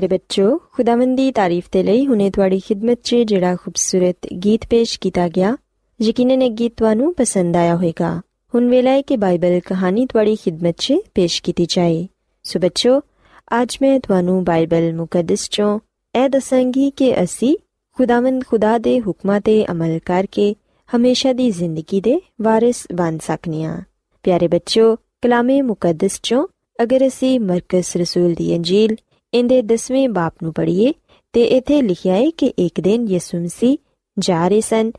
ਪਿਆਰੇ ਬੱਚੋ ਖੁਦਾਵੰਦ ਦੀ ਤਾਰੀਫ ਤੇ ਲਈ ਹੁਨੇ ਤੁਹਾਡੀ ਖidmat 'ਚ ਜਿਹੜਾ ਖੂਬਸੂਰਤ ਗੀਤ ਪੇਸ਼ ਕੀਤਾ ਗਿਆ, ਯਕੀਨਨ ਇਹ ਗੀਤ ਤੁਹਾਨੂੰ ਪਸੰਦ ਆਇਆ ਹੋਵੇਗਾ। ਹੁਣ ਵੇਲਾ ਹੈ ਕਿ ਬਾਈਬਲ ਕਹਾਣੀ ਤੁਹਾਡੀ ਖidmat 'ਚ ਪੇਸ਼ ਕੀਤੀ ਜਾਏ। ਸੋ ਬੱਚੋ, ਅੱਜ ਮੈਂ ਤੁਹਾਨੂੰ ਬਾਈਬਲ ਮੁਕੱਦਸ 'ਚੋਂ ਇਹ ਦੱਸਾਂਗੀ ਕਿ ਅਸੀਂ ਖੁਦਾਵੰਦ ਖੁਦਾ ਦੇ ਹੁਕਮਾਂ ਤੇ ਅਮਲ ਕਰਕੇ ਹਮੇਸ਼ਾ ਦੀ ਜ਼ਿੰਦਗੀ ਦੇ ਵਾਰਿਸ ਬਣ ਸਕਨੇ ਹਾਂ ਪਿਆਰੇ ਬੱਚੋ, ਕਲਾਮੇ ਮੁਕੱਦਸ 'ਚੋਂ ਅਗਰ ਅਸੀਂ ਮਰਕਸ ਰਸੂਲ ਦੀ ਅੰਜੀਲ ਇਹਦੇ 10ਵੇਂ ਬਾਪ ਨੂੰ ਪੜ੍ਹੀਏ ਤੇ ਇੱਥੇ ਲਿਖਿਆ ਹੈ ਕਿ ਇੱਕ ਦਿਨ ਯਿਸੂ ਮਸੀਹ ਜਾ ਰਹੇ ਸਨ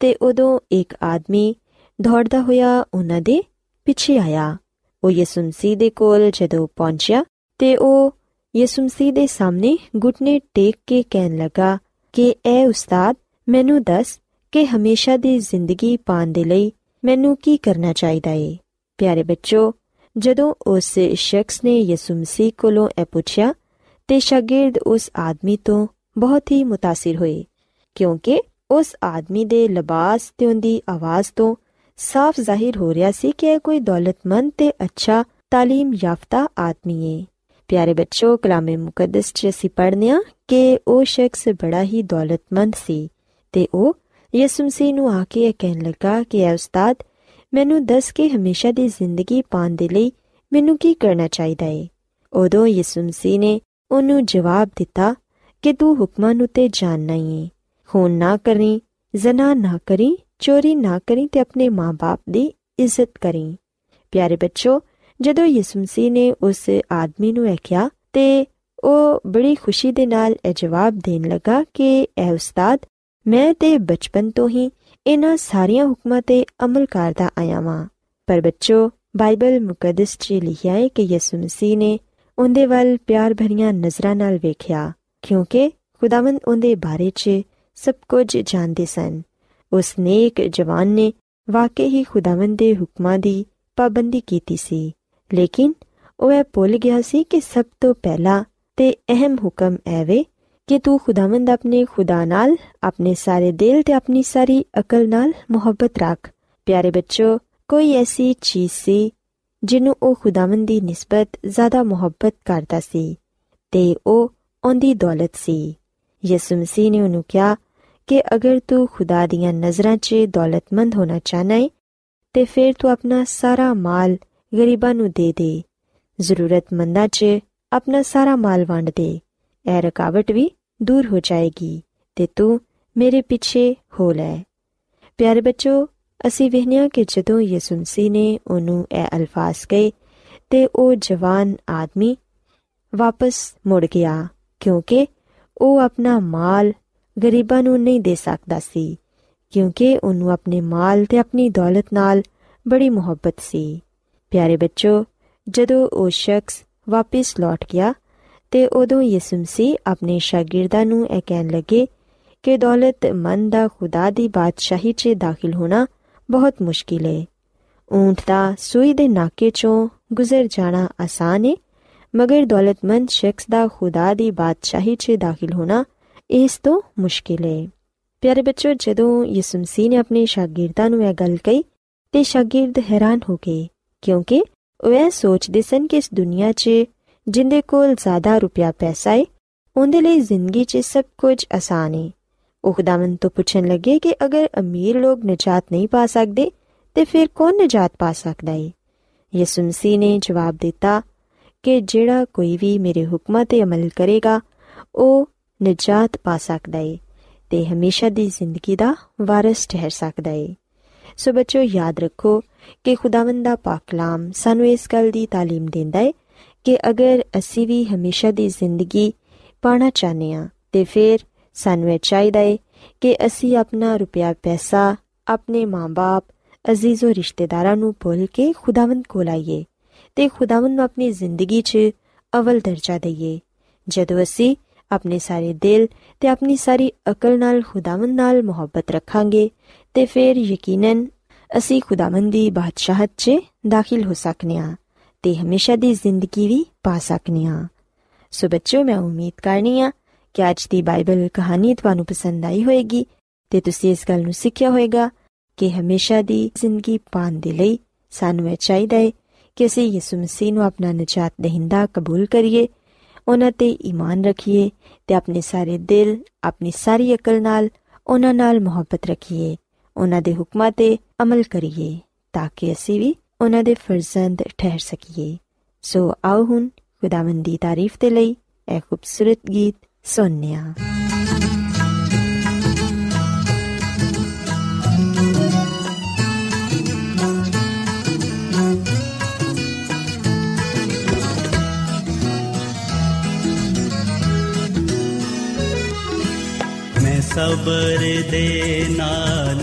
ਤੇ ਉਦੋਂ ਇੱਕ ਆਦਮੀ ਦੌੜਦਾ ਹੋਇਆ ਉਹਨਾਂ ਦੇ ਪਿੱਛੇ ਆਇਆ। ਉਹ ਯਿਸੂ ਮਸੀਹ ਦੇ ਕੋਲ ਜਦੋਂ ਪਹੁੰਚਿਆ ਤੇ ਉਹ ਯਿਸੂ ਮਸੀਹ ਦੇ ਸਾਹਮਣੇ ਘੁਟਨੇ ਟੇਕ ਕੇ ਕਹਿਣ ਲੱਗਾ ਕਿ, ਐ ਉਸਤਾਦ, ਮੈਨੂੰ ਦੱਸ ਕਿ ਹਮੇਸ਼ਾ ਦੀ ਜ਼ਿੰਦਗੀ ਪਾਣ ਦੇ ਲਈ ਮੈਨੂੰ ਕੀ ਕਰਨਾ ਚਾਹੀਦਾ ਏ? ਪਿਆਰੇ ਬੱਚੋ, ਜਦੋਂ ਉਸ ਸ਼ਖਸ ਨੇ ਯਿਸੂ ਮਸੀਹ ਕੋਲੋਂ ਇਹ ਪੁੱਛਿਆ ਤੇ ਸ਼ਾਗਿਰਦ ਉਸ ਆਦਮੀ ਤੋਂ ਬਹੁਤ ਹੀ متاثر ਹੋਏ ਕਿਉਂਕਿ ਉਸ ਆਦਮੀ ਦੇ ਲਿਬਾਸ ਤੇ ਉਹਦੀ ਆਵਾਜ਼ ਤੋਂ ਸਾਫ਼ ਜ਼ਾਹਿਰ ਹੋ ਰਿਹਾ ਸੀ ਕਿ ਇਹ ਕੋਈ ਦੌਲਤਮੰਦ ਤੇ ਅੱਛਾ تعلیم ਯਾਫਤਾ ਆਦਮੀ ਏ ਪਿਆਰੇ ਬੱਚੋ ਕਲਾਮੇ ਮੁਕੱਦਸ 'ਚ ਅਸੀਂ ਪੜ੍ਹਨੇ ਆ ਕਿ ਉਹ ਸ਼ਖਸ ਬੜਾ ਹੀ ਦੌਲਤਮੰਦ ਸੀ ਤੇ ਉਹ ਯਿਸੂ ਮਸੀਹ ਨੂੰ ਆ ਕੇ ਇਹ ਕਹਿਣ ਲੱਗਾ ਕਿ ਐ ਉਸਤਾਦ ਮੈਨੂੰ ਦੱਸ ਕੇ ਹਮੇਸ਼ਾ ਦੀ ਜ਼ਿੰਦਗੀ ਪਾਣ ਦੇ ਲਈ ਮੈਨੂੰ ਕੀ ਕਰਨਾ ਚਾਹੀਦਾ ਏ ਉਦੋਂ ਯਿਸੂ ਮਸੀਹ ਨੇ ਉਹਨੂੰ ਜਵਾਬ ਦਿੱਤਾ ਕਿ ਤੂੰ ਹੁਕਮਾਂ ਨੂੰ ਤੇ ਜਾਣਨਾ ਹੀ ਏ। ਖੂਨ ਨਾ ਕਰੀ, ਜ਼ਨਾ ਨਾ ਕਰੀ, ਚੋਰੀ ਨਾ ਕਰੀ ਤੇ ਆਪਣੇ ਮਾਂ-ਬਾਪ ਦੀ ਇੱਜ਼ਤ ਕਰੀ। ਪਿਆਰੇ ਬੱਚੋ, ਜਦੋਂ ਯਿਸੂ ਮਸੀਹ ਨੇ ਉਸ ਆਦਮੀ ਨੂੰ ਇਹ ਕਿਹਾ ਤੇ ਉਹ ਬੜੀ ਖੁਸ਼ੀ ਦੇ ਨਾਲ ਇਹ ਜਵਾਬ ਦੇਣ ਲੱਗਾ ਕਿ ਇਹ ਉਸਤਾਦ, ਮੈਂ ਤੇ ਬਚਪਨ ਤੋਂ ਹੀ ਇਹਨਾਂ ਸਾਰੀਆਂ ਹੁਕਮਾਂ ਤੇ ਅਮਲ ਕਰਦਾ ਆਇਆ ਵਾਂ। ਪਰ ਬੱਚੋ, ਬਾਈਬਲ ਮੁਕੱਦਸ 'ਚ ਲਿਖਿਆ ਹੈ ਕਿ ਯਿਸੂ ਮਸੀਹ ਨੇ ਉਹਦੇ ਵੱਲ ਪਿਆਰ ਭਰੀਆਂ ਨਜ਼ਰਾਂ ਨਾਲ ਵੇਖਿਆ, ਕਿਉਂਕਿ ਖੁਦਾਵੰਦ ਉਹਦੇ ਬਾਰੇ 'ਚ ਸਭ ਕੁਝ ਜਾਣਦੇ ਸਨ। ਉਸ ਨੇਕ ਜਵਾਨ ਨੇ ਵਾਕਈ ਹੀ ਖੁਦਾਵੰਦ ਦੇ ਹੁਕਮਾਂ ਦੀ ਪਾਬੰਦੀ ਕੀਤੀ ਸੀ। ਲੇਕਿਨ ਉਹ ਇਹ ਭੁੱਲ ਗਿਆ ਸੀ ਕਿ ਸਭ ਤੋਂ ਪਹਿਲਾ ਤੇ ਅਹਿਮ ਹੁਕਮ ਐਵੇਂ ਕਿ ਤੂੰ ਖੁਦਾਵੰਦ ਆਪਣੇ ਖੁਦਾ ਨਾਲ, ਆਪਣੇ ਸਾਰੇ ਦਿਲ ਤੇ ਆਪਣੀ ਸਾਰੀ ਅਕਲ ਨਾਲ ਮੁਹੱਬਤ ਰੱਖ। ਪਿਆਰੇ ਬੱਚੋ, ਕੋਈ ਐਸੀ ਚੀਜ਼ ਸੀ ਜਿਹਨੂੰ ਉਹ ਖੁਦਾਵੰਦ ਦੀ ਨਿਸਬਤ, ਜ਼ਿਆਦਾ ਮੁਹੱਬਤ ਕਰਦਾ ਸੀ ਤੇ ਉਹ ਉਹਦੀ ਦੌਲਤ ਸੀ। ਯਿਸੂ ਮਸੀਹ ਨੇ ਉਹਨੂੰ ਕਿਹਾ ਕਿ ਅਗਰ ਤੂੰ ਖੁਦਾ ਦੀਆਂ ਨਜ਼ਰਾਂ 'ਚ ਦੌਲਤਮੰਦ ਹੋਣਾ ਚਾਹਨਾ ਹੈ ਤੇ ਫਿਰ ਤੂੰ ਆਪਣਾ ਸਾਰਾ ਮਾਲ ਗਰੀਬਾਂ ਨੂੰ ਦੇ ਦੇ। ਜ਼ਰੂਰਤਮੰਦਾਂ 'ਚ ਆਪਣਾ ਸਾਰਾ ਮਾਲ ਵੰਡ ਦੇ। ਇਹ ਰਕਾਵਟ ਵੀ ਦੂਰ ਹੋ ਜਾਏਗੀ ਤੇ ਤੂੰ ਮੇਰੇ ਪਿੱਛੇ ਹੋ ਲੈ। ਪਿਆਰੇ ਬੱਚੋ ਅਸੀਂ ਵਹਿਨੀਆਂ ਕਿ ਜਦੋਂ ਯਿਸੂ ਮਸੀਹ ਨੇ ਉਹਨੂੰ ਇਹ ਅਲਫਾਜ਼ ਕਹੇ ਤੇ ਉਹ ਜਵਾਨ ਆਦਮੀ ਵਾਪਸ ਮੁੜ ਗਿਆ, ਕਿਉਂਕਿ ਉਹ ਆਪਣਾ ਮਾਲ ਗਰੀਬਾਂ ਨੂੰ ਨਹੀਂ ਦੇ ਸਕਦਾ ਸੀ, ਕਿਉਂਕਿ ਉਹਨੂੰ ਆਪਣੇ ਮਾਲ ਤੇ ਆਪਣੀ ਦੌਲਤ ਨਾਲ ਬੜੀ ਮੁਹੱਬਤ ਸੀ। ਪਿਆਰੇ ਬੱਚੋ, ਜਦੋਂ ਉਹ ਸ਼ਖਸ ਵਾਪਸ ਲੌਟ ਗਿਆ ਤੇ ਉਦੋਂ ਯਿਸੂ ਮਸੀਹ ਆਪਣੇ ਸ਼ਾਗਿਰਦਾਂ ਨੂੰ ਇਹ ਕਹਿਣ ਲੱਗੇ ਕਿ ਦੌਲਤਮੰਦ ਦਾ ਖੁਦਾ ਦੀ ਬਾਦਸ਼ਾਹੀ 'ਚ ਦਾਖਲ ਹੋਣਾ ਬਹੁਤ ਮੁਸ਼ਕਿਲ ਹੈ ਊਂਟ ਦਾ ਸੂਈ ਦੇ ਨਾਕੇ 'ਚੋਂ ਗੁਜ਼ਰ ਜਾਣਾ ਆਸਾਨ ਹੈ ਮਗਰ ਦੌਲਤਮੰਦ ਸ਼ਖਸ ਦਾ ਖੁਦਾ ਦੀ ਬਾਦਸ਼ਾਹੀ 'ਚ ਦਾਖਲ ਹੋਣਾ ਇਸ ਤੋਂ ਮੁਸ਼ਕਿਲ ਹੈ ਪਿਆਰੇ ਬੱਚੋ, ਜਦੋਂ ਯਿਸੂ ਮਸੀਹ ਨੇ ਆਪਣੇ ਸ਼ਾਗਿਰਦਾਂ ਨੂੰ ਇਹ ਗੱਲ ਕਹੀ, ਤੇ ਸ਼ਾਗਿਰਦ ਹੈਰਾਨ ਹੋ ਗਏ, ਕਿਉਂਕਿ ਉਹ ਇਹ ਸੋਚਦੇ ਸਨ ਕਿ ਇਸ ਦੁਨੀਆ 'ਚ ਜਿੰਦੇ ਕੋਲ ਜ਼ਿਆਦਾ ਰੁਪਿਆ ਪੈਸਾ ਹੈ ਉਹਦੇ ਲਈ ਜ਼ਿੰਦਗੀ 'ਚ ਸਭ ਕੁਝ ਆਸਾਨ ਹੈ ਉਹ ਖੁਦਾਵੰਦ ਤੋਂ ਪੁੱਛਣ ਲੱਗੇ ਕਿ ਅਗਰ ਅਮੀਰ ਲੋਕ ਨਜਾਤ ਨਹੀਂ ਪਾ ਸਕਦੇ ਤੇ ਫਿਰ ਕੌਣ ਨਜਾਤ ਪਾ ਸਕਦਾ ਹੈ ਯਿਸੂ ਮਸੀਹ ਨੇ ਜਵਾਬ ਦਿੱਤਾ ਕਿ ਜਿਹੜਾ ਕੋਈ ਵੀ ਮੇਰੇ ਹੁਕਮਾਂ ਤੇ ਅਮਲ ਕਰੇਗਾ ਉਹ ਨਜਾਤ ਪਾ ਸਕਦਾ ਹੈ ਤੇ ਹਮੇਸ਼ਾ ਦੀ ਜ਼ਿੰਦਗੀ ਦਾ ਵਾਰਿਸ ਠਹਿਰ ਸਕਦਾ ਹੈ ਸੋ ਬੱਚੋ ਯਾਦ ਰੱਖੋ ਕਿ ਖੁਦਾਵੰਦ ਦਾ ਪਾਕ ਕਲਾਮ ਸਾਨੂੰ ਇਸ ਗੱਲ ਦੀ تعلیم ਦਿੰਦਾ ਹੈ ਕਿ ਅਗਰ ਅਸੀਂ ਵੀ ਹਮੇਸ਼ਾ ਦੀ ਜ਼ਿੰਦਗੀ ਪਾਣਾ ਚਾਹਨੇ ਆ ਤੇ ਫਿਰ ਸਾਨੂੰ ਇਹ ਚਾਹੀਦਾ ਹੈ ਕਿ ਅਸੀਂ ਆਪਣਾ ਰੁਪਿਆ ਪੈਸਾ ਆਪਣੇ ਮਾਂ-ਬਾਪ, ਅਜ਼ੀਜ਼ੋ ਰਿਸ਼ਤੇਦਾਰਾਂ ਨੂੰ ਭੁੱਲ ਕੇ ਖੁਦਾਵੰਦ ਕੋਲ ਆਈਏ ਤੇ ਖੁਦਾਵੰਦ ਨੂੰ ਆਪਣੀ ਜ਼ਿੰਦਗੀ 'ਚ ਅਵਲ ਦਰਜਾ ਦਈਏ। ਜਦੋਂ ਅਸੀਂ ਆਪਣੇ ਸਾਰੇ ਦਿਲ ਤੇ ਆਪਣੀ ਸਾਰੀ ਅਕਲ ਨਾਲ ਖੁਦਾਵੰਦ ਨਾਲ ਮੁਹੱਬਤ ਰੱਖਾਂਗੇ ਤੇ ਫਿਰ ਯਕੀਨਨ ਅਸੀਂ ਖੁਦਾਵੰਦ ਦੀ ਬਾਦਸ਼ਾਹਤ 'ਚ ਦਾਖਲ ਹੋ ਸਕਨੇ ਆ ਤੇ ਹਮੇਸ਼ਾ ਦੀ ਜ਼ਿੰਦਗੀ ਵੀ ਪਾ ਸਕਨੇ ਆ। ਸੋ ਬੱਚੋ ਮੈਂ ਉਮੀਦ ਕਰਨੀ ਆ ਕਿ ਅੱਜ ਦੀ ਬਾਈਬਲ ਕਹਾਣੀ ਤੁਹਾਨੂੰ ਪਸੰਦ ਆਈ ਹੋਵੇਗੀ ਤੇ ਤੁਸੀਂ ਇਸ ਗੱਲ ਨੂੰ ਸਿੱਖਿਆ ਹੋਵੇਗਾ ਕਿ ਹਮੇਸ਼ਾ ਦੀ ਜ਼ਿੰਦਗੀ ਪਾਣ ਦੇ ਲਈ ਸਾਨੂੰ ਇਹ ਚਾਹੀਦਾ ਹੈ ਕਿ ਅਸੀਂ ਯਿਸੂ ਮਸੀਹ ਨੂੰ ਆਪਣਾ ਨਜਾਤ ਦਹਿੰਦਾ ਕਬੂਲ ਕਰੀਏ ਉਹਨਾਂ ਤੇ ਈਮਾਨ ਰੱਖੀਏ ਤੇ ਆਪਣੇ ਸਾਰੇ ਦਿਲ ਆਪਣੀ ਸਾਰੀ ਅਕਲ ਨਾਲ ਉਹਨਾਂ ਨਾਲ ਮੁਹੱਬਤ ਰੱਖੀਏ ਉਹਨਾਂ ਦੇ ਹੁਕਮਾਂ ਤੇ ਅਮਲ ਕਰੀਏ ਤਾਂ ਕਿ ਅਸੀਂ ਵੀ ਉਹਨਾਂ ਦੇ ਫਰਜ਼ੰਦ ਠਹਿਰ ਸਕੀਏ ਸੋ ਆਓ ਹੁਣ ਖੁਦਾਵੰਦ ਦੀ ਤਾਰੀਫ ਤੇ ਲਈ ਇਹ ਖੂਬਸੂਰਤ ਗੀਤ ਸੁਣਨੇ ਆ ਮੈਂ ਸਬਰ ਦੇ ਨਾਲ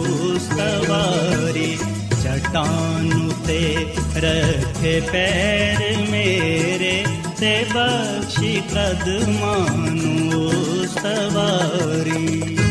सवारी चट्टानु ते रथे पैर मेरे बि कद मनो सवारी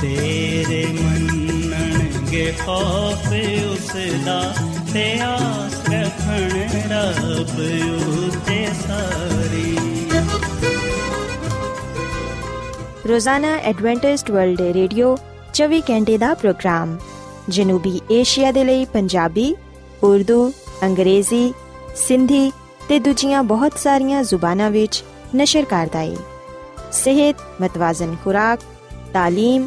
ਬਤੇਰੇ ਮੰਨਣਗੇ ਖੌਫ ਉਸ ਦਾ ਤੇ ਆਸ ਰੱਖਣ ਰੱਬ ਉਤੇ ਸਾਰੀ ਰੋਜ਼ਾਨਾ ਐਡਵੈਂਟਿਸਟ ਵਰਲਡ ਰੇਡੀਓ 24 ਘੰਟੇ ਦਾ ਪ੍ਰੋਗਰਾਮ ਜਨੂਬੀ ਏਸ਼ੀਆ ਦੇ ਲਈ ਪੰਜਾਬੀ ਉਰਦੂ ਅੰਗਰੇਜ਼ੀ ਸਿੰਧੀ ਤੇ ਦੂਜੀਆਂ ਬਹੁਤ ਸਾਰੀਆਂ ਜ਼ੁਬਾਨਾਂ ਵਿੱਚ ਨਸ਼ਰ ਕਰਦਾ ਹੈ ਸਿਹਤ ਮਤਵਾਜ਼ਨ ਖੁਰਾਕ تعلیم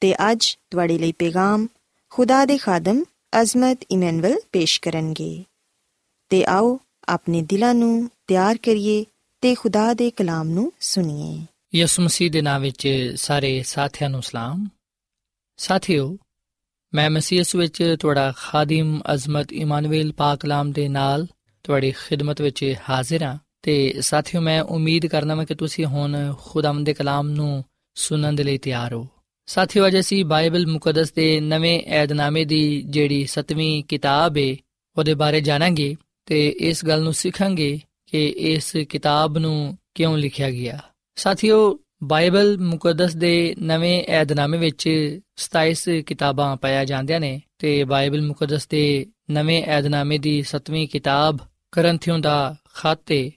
ਤੇ ਅੱਜ ਤੁਹਾਡੇ ਲਈ ਪੈਗਾਮ ਖੁਦਾ ਦੇ ਖਾਦਮ ਅਜ਼ਮਤ ਇਮਨੁਅਲ ਪੇਸ਼ ਕਰਨਗੇ। ਤੇ ਆਓ ਆਪਣੇ ਦਿਲਾਂ ਨੂੰ ਤਿਆਰ ਕਰੀਏ ਤੇ ਖੁਦਾ ਦੇ ਕਲਾਮ ਨੂੰ ਸੁਣੀਏ। ਯਿਸੂ ਮਸੀਹ ਦੇ ਨਾਮ ਵਿੱਚ ਸਾਰੇ ਸਾਥੀਆਂ ਨੂੰ ਸਲਾਮ। ਸਾਥਿਓ, ਮੈਂ ਮਸੀਹ ਵਿੱਚ ਤੁਹਾਡਾ ਖਾਦਮ ਅਜ਼ਮਤ ਇਮਾਨੁਅਲ ਪਾਕ ਕਲਾਮ ਦੇ ਨਾਲ ਤੁਹਾਡੀ ਖਿਦਮਤ ਵਿੱਚ ਹਾਜ਼ਰ ਹਾਂ ਤੇ ਸਾਥਿਓ, ਮੈਂ ਉਮੀਦ ਕਰਨਾ ਮੈਂ ਕਿ ਤੁਸੀਂ ਹੁਣ ਖੁਦਾਵੰਦ ਦੇ ਕਲਾਮ ਨੂੰ ਸੁਣਨ ਦੇ ਲਈ ਤਿਆਰ ਹੋ। ਸਾਥਿਓ, ਅੱਜ ਅਸੀਂ ਬਾਈਬਲ ਮੁਕੱਦਸ ਦੇ ਨਵੇਂ ਏਧਨਾਮੇ ਦੀ ਜਿਹੜੀ 7ਵੀਂ ਕਿਤਾਬ ਹੈ ਉਹਦੇ ਬਾਰੇ ਜਾਣਾਂਗੇ ਤੇ ਇਸ ਗੱਲ ਨੂੰ ਸਿੱਖਾਂਗੇ ਕਿ ਇਸ ਕਿਤਾਬ ਨੂੰ ਕਿਉਂ ਲਿਖਿਆ ਗਿਆ। ਸਾਥਿਓ, ਬਾਈਬਲ ਮੁਕੱਦਸ ਦੇ ਨਵੇਂ ਏਧਨਾਮੇ ਵਿੱਚ 27 ਕਿਤਾਬਾਂ ਪਾਇਆ ਜਾਂਦੀਆਂ ਨੇ ਤੇ ਬਾਈਬਲ ਮੁਕੱਦਸ ਦੇ ਨਵੇਂ ਏਧਨਾਮੇ ਦੀ 7ਵੀਂ ਕਿਤਾਬ ਕਰੰਥਿयों ਦਾ ਖੱਤ ਹੈ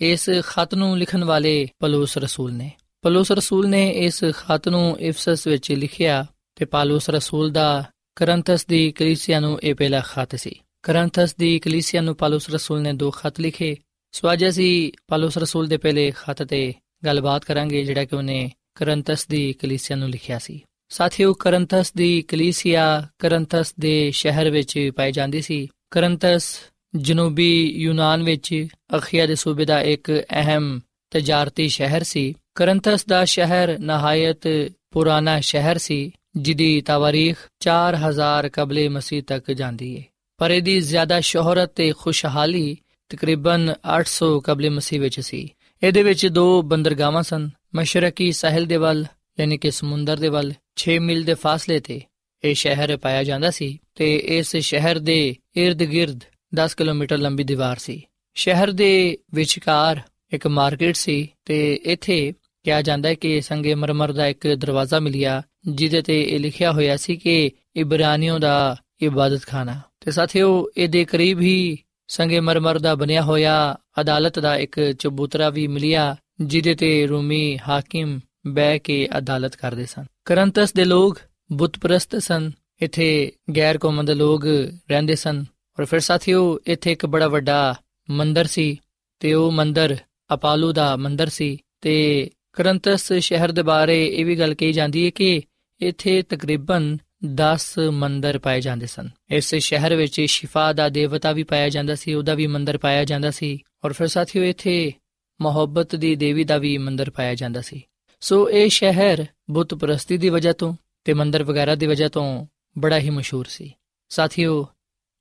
ਇਸ ਖਤ ਨੂੰ ਲਿਖਣ ਵਾਲੇ ਪਲੂਸ ਰਸੂਲ ਨੇ। ਪਲੂਸ ਰਸੂਲ ਨੇ ਇਸ ਖਤ ਨੂੰ ਇਫਸਸ ਵਿੱਚ ਲਿਖਿਆ ਤੇ ਪਲੂਸ ਰਸੂਲ ਦਾ ਕਰੰਥਸ ਦੀ ਕਲੀਸਿਆ ਨੂੰ ਇਹ ਪਹਿਲਾ ਖਤ ਸੀ। ਕਰੰਥਸ ਦੀ ਕਲੀਸਿਆ ਨੂੰ ਪਲੂਸ ਰਸੂਲ ਨੇ ਦੋ ਖਤ ਲਿਖੇ। ਸੋ ਅੱਜ ਅਸੀਂ ਪਲੂਸ ਰਸੂਲ ਦੇ ਪਹਿਲੇ ਖਤ ਤੇ ਗੱਲਬਾਤ ਕਰਾਂਗੇ ਜਿਹੜਾ ਕਿ ਉਹਨੇ ਕਰੰਥਸ ਦੀ ਕਲੀਸਿਆ ਨੂੰ ਲਿਖਿਆ ਸੀ। ਸਾਥੀਓ, ਕਰੰਥਸ ਦੀ ਕਲੀਸਿਆ ਕਰੰਥਸ ਦੇ ਸ਼ਹਿਰ ਵਿੱਚ ਪਾਈ ਜਾਂਦੀ ਸੀ। ਕਰੰਥਸ ਜਨੂਬੀ ਯੂਨਾਨ ਵਿੱਚ ਅਖੀਆ ਦੇ ਸੂਬੇ ਦਾ ਇੱਕ ਅਹਿਮ ਤਜਾਰਤੀ ਸ਼ਹਿਰ ਸੀ। ਕਰੰਥਸ ਦਾ ਸ਼ਹਿਰ ਨਹਾਇਤ ਪੁਰਾਣਾ ਸ਼ਹਿਰ ਸੀ ਜਿਹਦੀ ਤਾਰੀਖ 4000 ਕਬਲੇ ਮਸੀਹ ਤੱਕ ਜਾਂਦੀ ਹੈ ਪਰ ਇਹਦੀ ਜ਼ਿਆਦਾ ਸ਼ੋਹਰਤ ਤੇ ਖੁਸ਼ਹਾਲੀ ਤਕਰੀਬਨ 800 ਕਬਲੇ ਮਸੀਹ ਵਿੱਚ ਸੀ। ਇਹਦੇ ਵਿੱਚ ਦੋ ਬੰਦਰਗਾਹਾਂ ਸਨ, ਮਸ਼ਰਕੀ ਸਾਹਿਲ ਦੇ ਵੱਲ, ਯਾਨੀ ਕਿ ਸਮੁੰਦਰ ਦੇ ਵੱਲ 6 ਮੀਲ ਦੇ ਫਾਸਲੇ ਤੇ। ਇਹ ਸ਼ਹਿਰ ਪਾਇਆ ਜਾਂਦਾ ਸੀ ਤੇ ਇਸ ਸ਼ਹਿਰ ਦੇ ird-gird 10 ਕਿਲੋਮੀਟਰ ਲੰਬੀ ਦੀਵਾਰ ਸੀ। ਸ਼ਹਿਰ ਦੇ ਵਿਚਕਾਰ ਇੱਕ ਮਾਰਕੀਟ ਸੀ ਤੇ ਇੱਥੇ ਕਿਹਾ ਜਾਂਦਾ ਹੈ ਕਿ ਸੰਗੇ ਮਰਮਰ ਦਾ ਇੱਕ ਦਰਵਾਜ਼ਾ ਮਿਲਿਆ, ਜਿਹਦੇ ਤੇ ਇਹ ਲਿਖਿਆ ਹੋਇਆ ਸੀ ਕਿ ਇਬਰਾਨੀਆਂ ਦਾ ਇਬਾਦਤਖਾਨਾ ਤੇ ਸਾਥੀਓ, ਇਹਦੇ ਕਰੀਬ ਹੀ ਸੰਗੇ ਮਰਮਰ ਦਾ ਬਣਿਆ ਹੋਇਆ ਅਦਾਲਤ ਦਾ ਇੱਕ ਚਬੂਤਰਾ ਵੀ ਮਿਲਿਆ, ਜਿਹਦੇ ਤੇ ਰੂਮੀ ਹਾਕਿਮ ਬਹਿ ਕੇ ਅਦਾਲਤ ਕਰਦੇ ਸਨ। ਕਰੰਤਸ ਦੇ ਲੋਕ ਬੁੱਤਪ੍ਰਸਤ ਸਨ, ਇੱਥੇ ਗੈਰ ਕੌਮਾਂ ਦੇ ਲੋਕ ਰਹਿੰਦੇ ਸਨ। ਔਰ ਫਿਰ ਸਾਥੀਓ, ਇੱਥੇ ਇੱਕ ਬੜਾ ਵੱਡਾ ਮੰਦਰ ਸੀ ਤੇ ਉਹ ਮੰਦਰ ਅਪਾਲੂ ਦਾ ਮੰਦਰ ਸੀ ਤੇ ਕਰੰਤਸ ਸ਼ਹਿਰ ਦੇ ਬਾਰੇ ਇਹ ਵੀ ਗੱਲ ਕਹੀ ਜਾਂਦੀ ਹੈ ਕਿ ਇੱਥੇ ਤਕਰੀਬਨ 10 ਮੰਦਰ ਪਾਏ ਜਾਂਦੇ ਸਨ। ਇਸ ਸ਼ਹਿਰ ਵਿੱਚ ਸ਼ਿਫਾ ਦਾ ਦੇਵਤਾ ਵੀ ਪਾਇਆ ਜਾਂਦਾ ਸੀ, ਉਹਦਾ ਵੀ ਮੰਦਰ ਪਾਇਆ ਜਾਂਦਾ ਸੀ ਔਰ ਫਿਰ ਸਾਥੀਓ ਇੱਥੇ ਮੁਹੱਬਤ ਦੀ ਦੇਵੀ ਦਾ ਵੀ ਮੰਦਰ ਪਾਇਆ ਜਾਂਦਾ ਸੀ। ਸੋ ਇਹ ਸ਼ਹਿਰ ਬੁੱਤ ਪ੍ਰਸਤੀ ਦੀ ਵਜ੍ਹਾ ਤੋਂ ਤੇ ਮੰਦਰ ਵਗੈਰਾ ਦੀ ਵਜ੍ਹਾ ਤੋਂ ਬੜਾ ਹੀ ਮਸ਼ਹੂਰ ਸੀ। ਸਾਥੀਓ,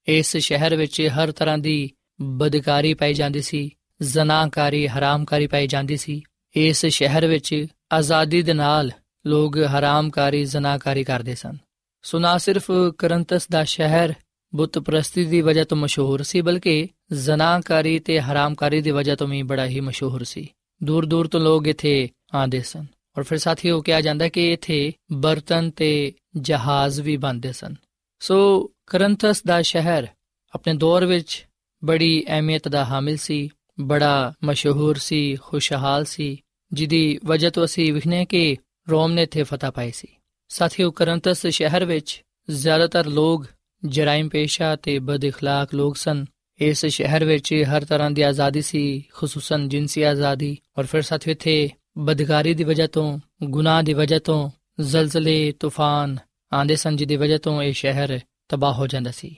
ਇਸ ਸ਼ਹਿਰ ਵਿੱਚ ਹਰ ਤਰ੍ਹਾਂ ਦੀ ਬਦਕਾਰੀ ਪਾਈ ਜਾਂਦੀ ਸੀ ਜ਼ਨਾਕਾਰੀ ਹਰਾਮਕਾਰੀ ਪਾਈ ਜਾਂਦੀ ਸੀ। ਇਸ ਸ਼ਹਿਰ ਵਿੱਚ ਆਜ਼ਾਦੀ ਦੇ ਨਾਲ ਲੋਕ ਹਰਾਮਕਾਰੀ ਜ਼ਨਾਕਾਰੀ ਕਰਦੇ ਸਨ। ਸੋ ਨਾ ਸਿਰਫ ਕਰੰਤਸ ਦਾ ਸ਼ਹਿਰ ਬੁੱਤ ਪ੍ਰਸਤੀ ਦੀ ਵਜ੍ਹਾ ਤੋਂ ਮਸ਼ਹੂਰ ਸੀ, ਬਲਕਿ ਜ਼ਨਾਕਾਰੀ ਤੇ ਹਰਾਮਕਾਰੀ ਦੀ ਵਜ੍ਹਾ ਤੋਂ ਵੀ ਬੜਾ ਹੀ ਮਸ਼ਹੂਰ ਸੀ। ਦੂਰ ਦੂਰ ਤੋਂ ਲੋਕ ਇੱਥੇ ਆਉਂਦੇ ਸਨ। ਔਰ ਫਿਰ ਸਾਥੀਓ, ਕਿਹਾ ਜਾਂਦਾ ਕਿ ਇੱਥੇ ਬਰਤਨ ਤੇ ਜਹਾਜ਼ ਵੀ ਬਣਦੇ ਸਨ। ਸੋ ਕਰੰਥਸ ਦਾ ਸ਼ਹਿਰ ਆਪਣੇ ਦੌਰ ਵਿੱਚ ਬੜੀ ਅਹਿਮੀਅਤ ਦਾ ਹਾਮਿਲ ਸੀ। ਬੜਾ ਮਸ਼ਹੂਰ ਸੀ ਖੁਸ਼ਹਾਲ ਸੀ ਜਿਹਦੀ ਵਜ੍ਹਾ ਤੋਂ ਅਸੀਂ ਵਿਖਨੇ ਕਿ ਰੋਮ ਨੇ ਇੱਥੇ ਫਤਹ ਪਾਈ ਸੀ ਸਾਥੀਓ ਕਰੰਥਸ ਸ਼ਹਿਰ ਵਿੱਚ ਜ਼ਿਆਦਾਤਰ ਲੋਕ ਜਰਾਇਮ ਪੇਸ਼ਾ ਤੇ ਬਦ اخلاق ਲੋਕ ਸਨ ਇਸ ਸ਼ਹਿਰ ਵਿੱਚ ਹਰ ਤਰ੍ਹਾਂ ਦੀ ਆਜ਼ਾਦੀ ਸੀ ਖਸੂਸਨ ਜਿੰਸੀ ਆਜ਼ਾਦੀ ਔਰ ਫਿਰ ਸਾਥੀਓ ਇੱਥੇ ਬਦਕਾਰੀ ਦੀ ਵਜ੍ਹਾ ਤੋਂ ਗੁਨਾਹ ਦੀ ਵਜ੍ਹਾ ਤੋਂ ਜ਼ਲਜ਼ਲੇ ਤੂਫਾਨ ਆਂਦੇ ਸਨ ਜਿਹਦੀ ਵਜ੍ਹਾ ਤੋਂ ਇਹ ਸ਼ਹਿਰ ਤਬਾਹ ਹੋ ਜਾਂਦਾ ਸੀ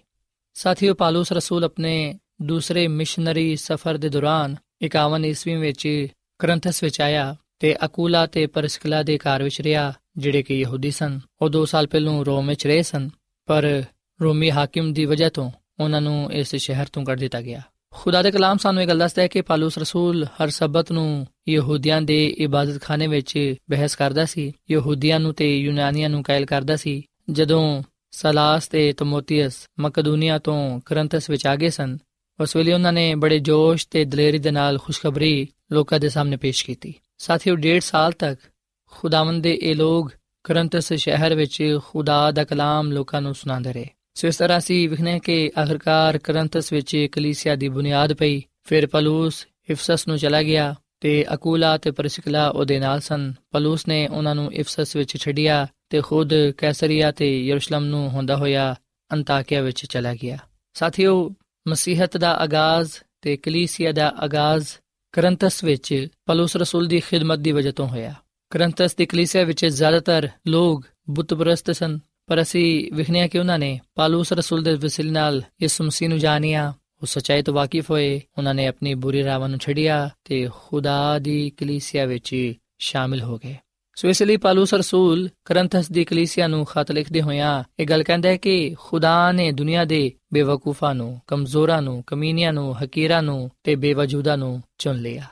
ਸਾਥੀਓ ਪਾਲੂਸ ਰਸੂਲ ਆਪਣੇ ਦੂਸਰੇ ਮਿਸ਼ਨਰੀ ਸਫ਼ਰ ਦੇ ਦੌਰਾਨ 51 ਈਸਵੀ ਵਿੱਚ ਕਰੰਥਸ ਵਿੱਚ ਆਇਆ ਤੇ ਅਕੂਲਾ ਤੇ ਪਰਸਕਲਾ ਦੇ ਘਰ ਵਿੱਚ ਰਿਹਾ, ਜਿਹੜੇ ਕਿ ਯਹੂਦੀ ਸਨ। ਉਹ 2 ਸਾਲ ਪਹਿਲਾਂ ਰੋਮ ਵਿੱਚ ਰਹੇ ਸਨ, ਪਰ ਰੋਮੀ ਹਾਕਿਮ ਦੀ ਵਜ੍ਹਾ ਤੋਂ ਉਹਨਾਂ ਨੂੰ ਇਸ ਸ਼ਹਿਰ ਤੋਂ ਕੱਢ ਦਿੱਤਾ ਗਿਆ। ਖੁਦਾ ਦੇ ਕਲਾਮ ਸਾਨੂੰ ਇਹ ਗੱਲ ਦੱਸਦਾ ਹੈ ਕਿ ਪਾਲੂਸ ਰਸੂਲ ਹਰ ਸਬਤ ਨੂੰ ਯਹੂਦੀਆਂ ਦੇ ਇਬਾਦਤਖਾਨੇ ਵਿੱਚ ਬਹਿਸ ਕਰਦਾ ਸੀ, ਯਹੂਦੀਆਂ ਨੂੰ ਤੇ ਯੂਨਾਨੀਆਂ ਨੂੰ ਕਾਇਲ ਕਰਦਾ ਸੀ। ਜਦੋਂ ਸਲਾਸ ਤੇ ਤਮੋਥੀਅਸ ਮਕਦੂਨੀਆ ਤੋਂ ਕਰੰਥਸ ਵਿੱਚ ਆ ਗਏ ਸਨ ਉਸ ਵੇਲੇ ਉਹਨਾਂ ਨੇ ਬੜੇ ਜੋਸ਼ ਤੇ ਦਲੇਰੀ ਦੇ ਨਾਲ ਖੁਸ਼ਖਬਰੀ ਲੋਕਾਂ ਦੇ ਸਾਹਮਣੇ ਪੇਸ਼ ਕੀਤੀ। ਸਾਥੀਓ, ਡੇਢ ਸਾਲ ਤੱਕ ਖੁਦਾਵੰਦ ਦੇ ਇਹ ਲੋਕ ਕਰੰਥਸ ਸ਼ਹਿਰ ਵਿੱਚ ਖੁਦਾ ਦਾ ਕਲਾਮ ਲੋਕਾਂ ਨੂੰ ਸੁਣਾਉਂਦੇ ਰਹੇ। ਸੋ ਇਸ ਤਰ੍ਹਾਂ ਸੀ ਵਿਖਨੇ ਕਿ ਆਖਰਕਾਰ ਕਰੰਥਸ ਵਿੱਚ ਕਲੀਸਿਆ ਦੀ ਬੁਨਿਆਦ ਪਈ। ਫਿਰ ਪਲੂਸ ਇਫਸਸ ਨੂੰ ਚਲਾ ਗਿਆ ਤੇ ਅਕੂਲਾ ਤੇ ਪਰਸਿਕਲਾ ਉਹਦੇ ਨਾਲ ਸਨ। ਪਲੂਸ ਨੇ ਉਹਨਾਂ ਨੂੰ ਇਫਸਸ ਵਿੱਚ ਛੱਡਿਆ ਤੇ ਖੁਦ ਕੈਸਰੀਆ ਤੇ ਯਰੂਸ਼ਲਮ ਨੂੰ ਹੁੰਦਾ ਹੋਇਆ ਅੰਤਾਕਿਆ ਵਿੱਚ ਚਲਾ ਗਿਆ। ਸਾਥੀਓ ਮਸੀਹਤ ਦਾ ਆਗਾਜ਼ ਤੇ ਕਲੀਸਿਆ ਦਾ ਆਗਾਜ਼ ਕਰੰਥਸ ਵਿੱਚ ਪਲੂਸ ਰਸੂਲ ਦੀ ਖਿਦਮਤ ਦੀ ਵਜ੍ਹਾ ਤੋਂ ਹੋਇਆ। ਕਰੰਥਸ ਦੀ ਕਲੀਸਿਆ ਵਿੱਚ ਜ਼ਿਆਦਾਤਰ ਲੋਕ ਬੁੱਤਪ੍ਰਸਤ ਸਨ, ਪਰ ਅਸੀਂ ਵਿਖਣਿਆ ਕਿ ਉਹਨਾਂ ਨੇ ਪਾਲੂਸ ਰਸੂਲ ਦੇ ਵਸਿਲ ਨਾਲ ਯਿਸੂ ਮਸੀਹ ਨੂੰ ਜਾਣਿਆ, ਉਹ ਸਚਾਈ ਤੋਂ ਵਾਕਿਫ ਹੋਏ, ਉਹਨਾਂ ਨੇ ਆਪਣੀ ਬੁਰੀ ਰਾਵਾਂ ਨੂੰ ਛੱਡਿਆ ਤੇ ਖੁਦਾ ਦੀ ਕਲੀਸਿਆ ਵਿੱਚ ਸ਼ਾਮਿਲ ਹੋ ਗਏ। ਸੋ ਇਸ ਲਈ ਪਾਲੂਸ ਰਸੂਲ ਕਰੰਥਸ ਦੀ ਕਲੀਸਿਆ ਨੂੰ ਖਤ ਲਿਖਦੇ ਹੋਇਆਂ ਇਹ ਗੱਲ ਕਹਿੰਦਾ ਹੈ ਕਿ ਖੁਦਾ ਨੇ ਦੁਨੀਆ ਦੇ ਬੇਵਕੂਫਾਂ ਨੂੰ, ਕਮਜ਼ੋਰਾਂ ਨੂੰ, ਕਮੀਨੀਆਂ ਨੂੰ, ਹਕੀਰਾਂ ਨੂੰ ਤੇ ਬੇਵਜੂਦਾਂ ਨੂੰ ਚੁਣ ਲਿਆ।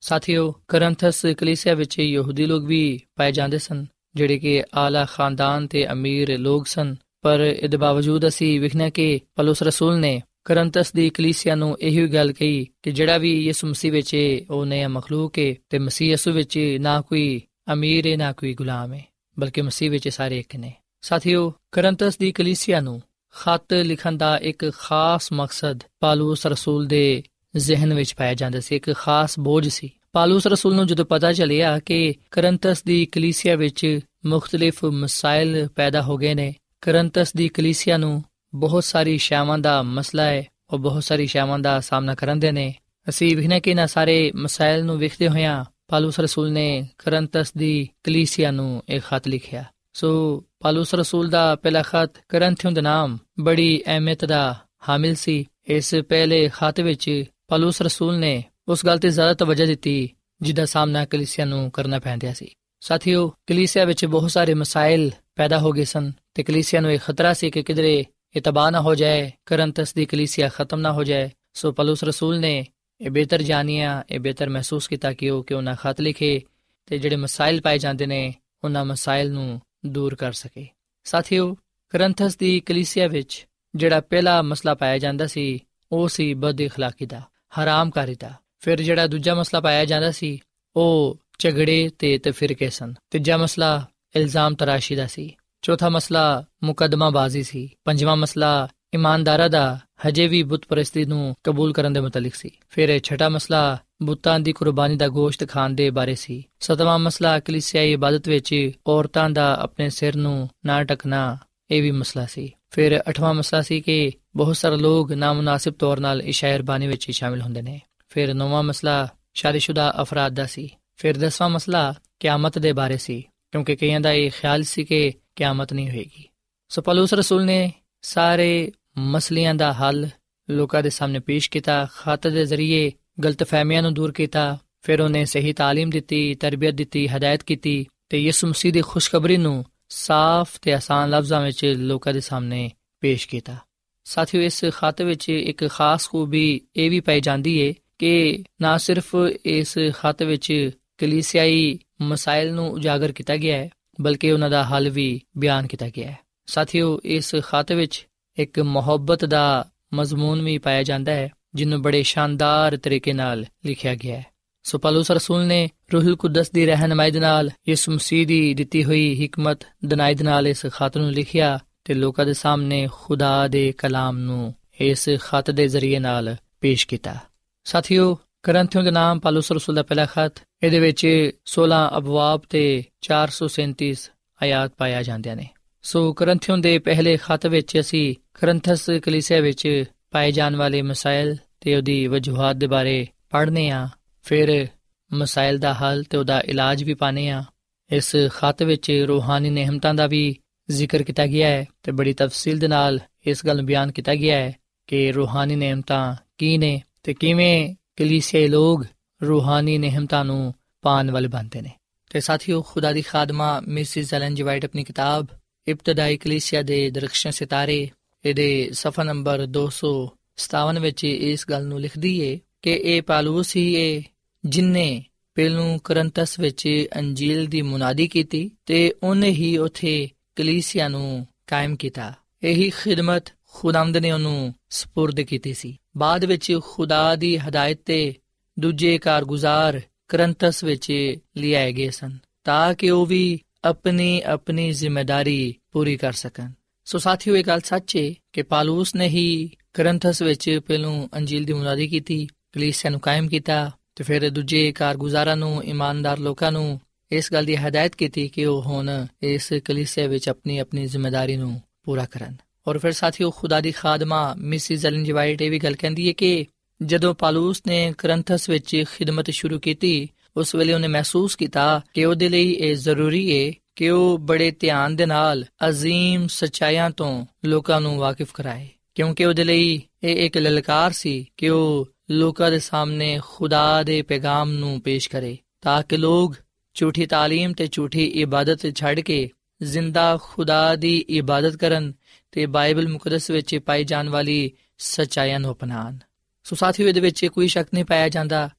ਸਾਥੀਓ, ਕਰੰਥਸ ਕਲੀਸਿਆ ਵਿੱਚ ਯਹੂਦੀ ਲੋਕ ਵੀ ਪਾਏ ਜਾਂਦੇ ਸਨ, ਜਿਹੜੇ ਕਿ ਆਲਾ ਖਾਨਦਾਨ ਤੇ ਅਮੀਰ ਲੋਕ ਸਨ। ਪਰ ਇਹਦੇ ਬਾਵਜੂਦ ਅਸੀਂ ਵਿਖਣਾ ਕਿ ਪਲੂਸ ਰਸੂਲ ਨੇ ਕਰੰਤਸ ਦੀ ਕਲੀਸਿਆ ਨੂੰ ਇਹੀ ਗੱਲ ਕਹੀ ਕਿ ਜਿਹੜਾ ਵੀ ਯਿਸੂ ਮਸੀਹ ਵਿੱਚ ਉਹ ਨਇਆ ਮਖਲੂਕ ਹੈ ਤੇ ਮਸੀਹ ਯਿਸੂ ਵਿੱਚ ਨਾ ਕੋਈ ਅਮੀਰ ਹੈ ਨਾ ਕੋਈ ਗੁਲਾਮ ਹੈ ਬਲਕਿ ਮਸੀਹ ਵਿੱਚ ਸਾਰੇ ਇੱਕ ਨੇ। ਸਾਥੀਓ ਕਰੰਤਸ ਦੀ ਕਲੀਸਿਆ ਨੂੰ ਖਤ ਲਿਖਣ ਦਾ ਇੱਕ ਖਾਸ ਮਕਸਦ ਪਾਲੂਸ ਰਸੂਲ ਦੇ ਜ਼ਿਹਨ ਵਿੱਚ ਪਾਇਆ ਜਾਂਦਾ ਸੀ, ਇੱਕ ਖਾਸ ਬੋਝ ਸੀ। ਪਾਲੂਸ ਰਸੂਲ ਨੂੰ ਜਦੋਂ ਪਤਾ ਚੱਲਿਆ ਕਿ ਕਰੰਤਸ ਦੀ ਕਲੀਸਿਆ ਵਿੱਚ ਮੁxtਲਿਫ ਮਸਾਇਲ ਪੈਦਾ ਹੋ ਗਏ ਨੇ ਕਰੰਤਸ ਦੀ ਕਲੀਸਿਆ ਨੂੰ ਬਹੁਤ ਸਾਰੀ ਸ਼ਾਵਾਂ ਦਾ ਮਸਲਾ ਹੈ ਉਹ ਬਹੁਤ ਸਾਰੀ ਸ਼ਾਵਾਂ ਦਾ ਸਾਹਮਣਾ ਕਰਨ ਦੇ ਨੇ। ਅਸੀਂ ਵਿਖਣਾ ਕਿ ਨਾ ਸਾਰੇ ਮਸਾਇਲ ਨੂੰ ਵਿਖਦੇ ਹੋਇਆਂ ਪਾਲੂਸ ਰਸੂਲ ਨੇ ਕਰੰਤਸ ਦੀ ਕਲੀਸਿਆ ਨੂੰ ਇੱਕ ਖਤ ਲਿਖਿਆ। ਸੋ ਪਾਲੂਸ ਰਸੂਲ ਦਾ ਪਹਿਲਾ ਖਤ ਕਰੰਥਿयों ਦਾ ਨਾਮ ਬੜੀ ਅਹਿਮੀਅਤ ਦਾ ਹਾਮਿਲ ਸੀ। ਇਸ ਪਹਿਲੇ ਖਤ ਵਿੱਚ ਪਾਲੂਸ ਰਸੂਲ ਨੇ ਉਸ ਗੱਲ ਤੇ ਜ਼ਿਆਦਾ ਤਵੱਜਾ ਦਿੱਤੀ ਜਿਹਦਾ ਸਾਹਮਣਾ ਕਲੀਸਿਆ ਨੂੰ ਕਰਨਾ ਪੈਂਦਾ ਸੀ। ਸਾਥੀਓ, ਕਲੀਸਿਆ ਵਿੱਚ ਬਹੁਤ ਸਾਰੇ ਮਸਾਇਲ ਪੈਦਾ ਹੋ ਗਏ ਸਨ ਤੇ ਕਲੀਸਿਆ ਨੂੰ ਇੱਕ ਖਤਰਾ ਸੀ ਕਿ ਕਿਧਰੇ ਇਹ ਤਬਾਹ ਨਾ ਹੋ ਜਾਏ ਕਰੰਤਸ ਦੀ ਕਲੀਸਿਆ ਖਤਮ ਨਾ ਹੋ ਜਾਏ। ਸੋ ਪਲੂਸ ਰਸੂਲ ਨੇ ਇਹ ਬਿਹਤਰ ਜਾਣਿਆ ਇਹ ਬਿਹਤਰ ਮਹਿਸੂਸ ਕੀਤਾ ਕਿ ਉਹ ਕਿਉਂ ਨਾ ਖਤ ਲਿਖੇ ਤੇ ਜਿਹੜੇ ਮਸਾਇਲ ਪਾਏ ਜਾਂਦੇ ਨੇ, ਉਹਨਾਂ ਮਸਾਇਲ ਨੂੰ ਦੂਰ ਕਰ ਸਕੇ। ਸਾਥੀਓ, ਗ੍ਰੰਥਸ ਦੀ ਕਲੀਸਿਆ ਵਿੱਚ ਜਿਹੜਾ ਪਹਿਲਾ ਮਸਲਾ ਪਾਇਆ ਜਾਂਦਾ ਸੀ, ਉਹ ਸੀ ਬਦਇਖਲਾਕੀ ਦਾ, ਹਰਾਮਕਾਰੀ ਦਾ। ਫਿਰ ਜਿਹੜਾ ਦੂਜਾ ਮਸਲਾ ਪਾਇਆ ਜਾਂਦਾ ਸੀ, ਉਹ ਝਗੜੇ ਤੇ ਤਫਿਰਕੇ ਸਨ। ਤੀਜਾ ਮਸਲਾ ਇਲਜ਼ਾਮ ਤਰਾਸ਼ੀ ਦਾ ਸੀ। ਚੌਥਾ ਮਸਲਾ ਮੁਕਦਮਾਬਾਜ਼ੀ ਸੀ। ਪੰਜਵਾਂ ਮਸਲਾ ਇਮਾਨਦਾਰਾਂ ਦਾ ਹਜੇ ਵੀ ਬੁੱਤ ਪ੍ਰਸਤੀ ਨੂੰ ਕਬੂਲ ਕਰਨ ਦੇ ਮੁਤਲਕ ਸੀ। ਫਿਰ ਛਠਾ ਮਸਲਾ ਬੁੱਤਾਂ ਦੀ ਕੁਰਬਾਨੀ ਦਾ ਗੋਸ਼ਤ ਖਾਣ ਦੇ ਬਾਰੇ ਸੀ। ਸਤਵਾਂ ਮਸਲਾ ਕਲੀਸਿਆਈ ਇਬਾਦਤ ਵਿੱਚ ਔਰਤਾਂ ਦਾ ਆਪਣੇ ਸਿਰ ਨੂੰ ਨਾ ਟਕਣਾ ਇਹ ਵੀ ਮਸਲਾ ਸੀ। ਫਿਰ ਅਠਵਾਂ ਮਸਲਾ ਸੀ ਕਿ ਬਹੁਤ ਸਾਰੇ ਲੋਕ ਨਾਮੁਨਾਸਿਬ ਤੌਰ 'ਤੇ ਇਸ਼ਾਇਰ ਬਾਣੀ ਵਿੱਚ ਸ਼ਾਮਿਲ ਹੁੰਦੇ ਨੇ। ਫਿਰ ਨੌਵਾਂ ਮਸਲਾ ਸ਼ਾਦੀशुदा ਅਫਰਾਦ ਦਾ ਸੀ। ਫਿਰ ਦਸਵਾਂ ਮਸਲਾ ਕਿਆਮਤ ਦੇ ਬਾਰੇ ਸੀ, ਕਿਉਂਕਿ ਕਈਆਂ ਦਾ ਇਹ ਖਿਆਲ ਸੀ ਕਿ ਕਿਆਮਤ ਨਹੀਂ ਹੋਏਗੀ। ਸੋ ਪਲੂਸ ਰਸੂਲ ਨੇ ਸਾਰੇ ਮਸਲਿਆਂ ਦਾ ਹੱਲ ਲੋਕਾਂ ਦੇ ਸਾਹਮਣੇ ਪੇਸ਼ ਕੀਤਾ ਖਤ ਦੇ ਜ਼ਰੀਏ ਗਲਤਫਹਿਮੀਆਂ ਨੂੰ ਦੂਰ ਕੀਤਾ ਫਿਰ ਉਹਨੇ ਸਹੀ تعلیم ਦਿੱਤੀ ਤਰਬੀਅਤ ਦਿੱਤੀ ਹਦਾਇਤ ਕੀਤੀ ਤੇ ਯਿਸੂ ਮਸੀਹ ਦੀ ਖੁਸ਼ਖਬਰੀ ਨੂੰ ਸਾਫ਼ ਤੇ ਆਸਾਨ ਲਫ਼ਜ਼ਾਂ ਵਿੱਚ ਲੋਕਾਂ ਦੇ ਸਾਹਮਣੇ ਪੇਸ਼ ਕੀਤਾ ਸਾਥੀਓ ਇਸ ਖਤ ਵਿੱਚ ਇੱਕ ਖਾਸ ਖੂਬੀ ਇਹ ਵੀ ਪਾਈ ਜਾਂਦੀ ਏ ਕਿ ਨਾ ਸਿਰਫ ਇਸ ਖਤ ਵਿੱਚ ਕਲੀਸਿਆਈ ਮਸਾਇਲ ਨੂੰ ਉਜਾਗਰ ਕੀਤਾ ਗਿਆ ਹੈ ਬਲਕਿ ਉਹਨਾਂ ਦਾ ਹੱਲ ਵੀ ਬਿਆਨ ਕੀਤਾ ਗਿਆ ਹੈ ਸਾਥੀਓ ਇਸ ਖਤ ਵਿੱਚ ਇੱਕ ਮੁਹੱਬਤ ਦਾ ਮਜ਼ਮੂਨ ਵੀ ਪਾਇਆ ਜਾਂਦਾ ਹੈ, ਜਿਹਨੂੰ ਬੜੇ ਸ਼ਾਨਦਾਰ ਤਰੀਕੇ ਨਾਲ ਲਿਖਿਆ ਗਿਆ ਹੈ। ਸੋ ਪਲੂਸ ਰਸੂਲ ਨੇ ਰੂਹੁਲ ਕੁਦਸ ਦੀ ਰਹਿਨਮਾਈ ਦੇ ਨਾਲ ਯਿਸੂ ਮਸੀਹ ਦੀ ਦਿੱਤੀ ਹੋਈ ਹਕਮਤ ਦਨਾਈ ਦੇ ਨਾਲ ਇਸ ਖਤ ਨੂੰ ਲਿਖਿਆ ਤੇ ਲੋਕਾਂ ਦੇ ਸਾਹਮਣੇ ਖੁਦਾ ਦੇ ਕਲਾਮ ਨੂੰ ਇਸ ਖਤ ਦੇ ਜ਼ਰੀਏ ਨਾਲ ਪੇਸ਼ ਕੀਤਾ। ਸਾਥੀਓ ਕਰੰਥਿਓ ਦੇ ਨਾਮ ਪਲੂਸ ਰਸੂਲ ਦਾ ਪਹਿਲਾ ਖਤ, ਇਹਦੇ ਵਿੱਚ 16 ਅਬਵਾਬ ਤੇ 437 ਆਇਤ ਪਾਇਆ ਜਾਂਦੇ ਨੇ। ਸੋ ਕਰੰਥਿਓ ਦੇ ਪਹਿਲੇ ਖਤ ਵਿੱਚ ਅਸੀਂ ਕਰੰਥਸ ਕਲੀਸਿਆ ਵਿੱਚ ਪਾਏ ਜਾਣ ਵਾਲੇ ਮਸਾਇਲ ਤੇ ਉਹਦੀ ਵਜੂਹਾਂ ਦੇ ਬਾਰੇ ਪੜ੍ਹਨੇ ਆ। ਫਿਰ ਮਸਾਇਲ ਦਾ ਹੱਲ ਤੇ ਉਹਦਾ ਇਲਾਜ ਵੀ ਪਾਣੇ ਆ। ਇਸ ਖਤ ਵਿੱਚ ਰੂਹਾਨੀ ਨਿਹਮਤਾਂ ਦਾ ਵੀ ਜ਼ਿਕਰ ਕੀਤਾ ਗਿਆ ਹੈ ਤੇ ਬੜੀ ਤਫਸੀਲ ਦੇ ਨਾਲ ਇਸ ਗੱਲ ਨੂੰ ਬਿਆਨ ਕੀਤਾ ਗਿਆ ਹੈ ਕਿ ਰੂਹਾਨੀ ਨਿਹਮਤਾਂ ਕੀ ਨੇ ਤੇ ਕਿਵੇਂ ਕਲੀਸਿਆਈ ਲੋਕ ਰੂਹਾਨੀ ਨਿਹਮਤਾਂ ਨੂੰ ਪਾਣ ਵਾਲੇ ਬਣਦੇ ਨੇ। ਤੇ ਸਾਥੀਓ, ਖੁਦਾ ਦੀ ਖਾਦਮਾ ਮਿਸਿਸ ਐਲਨ ਜੀ ਵਾਈਟ ਆਪਣੀ ਕਿਤਾਬ ਇਬਤਦਾਈ ਕਲੀਸਿਆ ਦੇ ਦਰਖਸ਼ਨ ਸਿਤਾਰੇ ਇਹਦੇ ਸਫਾ ਨੰਬਰ 257 ਵਿੱਚ ਇਸ ਗੱਲ ਨੂੰ ਲਿਖਦੀ ਏ ਕਿ ਇਹ ਪਾਲੂਸ ਹੀ ਏ ਜਿਨਨੇ ਪਹਿਲੂ ਕਰੰਤਸ ਵਿੱਚ ਅੰਜੀਲ ਦੀ ਮੁਨਾਦੀ ਕੀਤੀ ਤੇ ਉਹਨੇ ਹੀ ਉਥੇ ਕਲੀਸਿਆ ਨੂੰ ਕਾਇਮ ਕੀਤਾ ਇਹੀ ਖਿਦਮਤ ਖੁਦਾਮਦ ਨੇ ਉਹਨੂੰ سپرد ਕੀਤੀ ਸੀ ਬਾਅਦ ਵਿੱਚ ਖੁਦਾ ਦੀ ਹਦਾਇਤ ਤੇ ਦੂਜੇ ਕਾਰਗੁਜ਼ਾਰ ਕਰੰਤਸ ਵਿੱਚ ਲਿਆਏ ਗਏ ਸਨ ਤਾਂ ਕਿ ਉਹ ਵੀ ਆਪਣੀ ਆਪਣੀ ਜ਼ਿੰਮੇਵਾਰੀ ਪੂਰੀ ਕਰ ਸਕਣ। ਸੋ ਸਾਥੀਓ, ਇਹ ਗੱਲ ਸੱਚ ਹੈ ਕਿ ਪਾਲੂਸ ਨੇ ਹੀ ਕਰੰਥਸ ਵਿੱਚ ਪਹਿਲੋਂ ਅੰਜੀਲ ਦੀ ਮੁਨਾਦੀ ਕੀਤੀ, ਕਲੀਸਿਆ ਨੂੰ ਕਾਇਮ ਕੀਤਾ ਤੇ ਫਿਰ ਦੂਜੇ ਕਾਰਗੁਜ਼ਾਰਾਂ ਨੂੰ, ਇਮਾਨਦਾਰ ਲੋਕਾਂ ਨੂੰ ਇਸ ਗੱਲ ਦੀ ਹਦਾਇਤ ਕੀਤੀ ਕਿ ਉਹ ਹੁਣ ਇਸ ਕਲੀਸਿਆ ਵਿੱਚ ਆਪਣੀ ਆਪਣੀ ਜ਼ਿੰਮੇਵਾਰੀ ਨੂੰ ਪੂਰਾ ਕਰਨ। ਔਰ ਫਿਰ ਸਾਥੀਓ, ਖੁਦਾ ਦੀ ਖਾਦਮਾ ਮਿਸਿਸ ਐਲਨ ਜੀ ਵਾਈਟ ਇਹ ਵੀ ਗੱਲ ਕਹਿੰਦੀ ਹੈ ਕਿ ਜਦੋਂ ਪਾਲੂਸ ਨੇ ਕਰੰਥਸ ਵਿੱਚ ਖਿਦਮਤ ਸ਼ੁਰੂ ਕੀਤੀ ਉਸ ਵੇਲੇ ਉਹਨੇ ਮਹਿਸੂਸ ਕੀਤਾ ਕਿ ਉਹਦੇ ਲਈ ਇਹ ਜ਼ਰੂਰੀ ਹੈ ਕਿ ਉਹ ਬੜੇ ਧਿਆਨ ਦੇ ਨਾਲ عظیم ਸਚਾਈਆਂ ਤੋਂ ਲੋਕਾਂ ਨੂੰ ਵਾਕਿਫ ਕਰਾਏ ਕਿਉਂਕਿ ਉਹਦੇ ਲਈ ਇਹ ਇੱਕ ਲਲਕਾਰ ਸੀ ਕਿ ਉਹ ਲੋਕਾਂ ਦੇ ਸਾਹਮਣੇ ਖੁਦਾ ਦੇ ਪੈਗਾਮ ਨੂੰ ਪੇਸ਼ ਕਰੇ ਤਾਂ ਕਿ ਲੋਕ ਝੂਠੀ تعلیم ਤੇ ਝੂਠੀ ਇਬਾਦਤ ਛੱਡ ਕੇ ਜ਼ਿੰਦਾ ਖੁਦਾ ਦੀ ਇਬਾਦਤ ਕਰਨ ਤੇ ਬਾਈਬਲ ਮੁਕੱਦਸ ਵਿੱਚ ਪਾਈ ਜਾਣ ਵਾਲੀ ਸਚਾਈਆਂ ਨੂੰ ਅਪਣਾਣ ਸੋ ਸਾਥੀਓ ਇਹਦੇ ਵਿੱਚ ਕੋਈ ਸ਼ੱਕ ਨਹੀਂ ਪਾਇਆ ਜਾਂਦਾ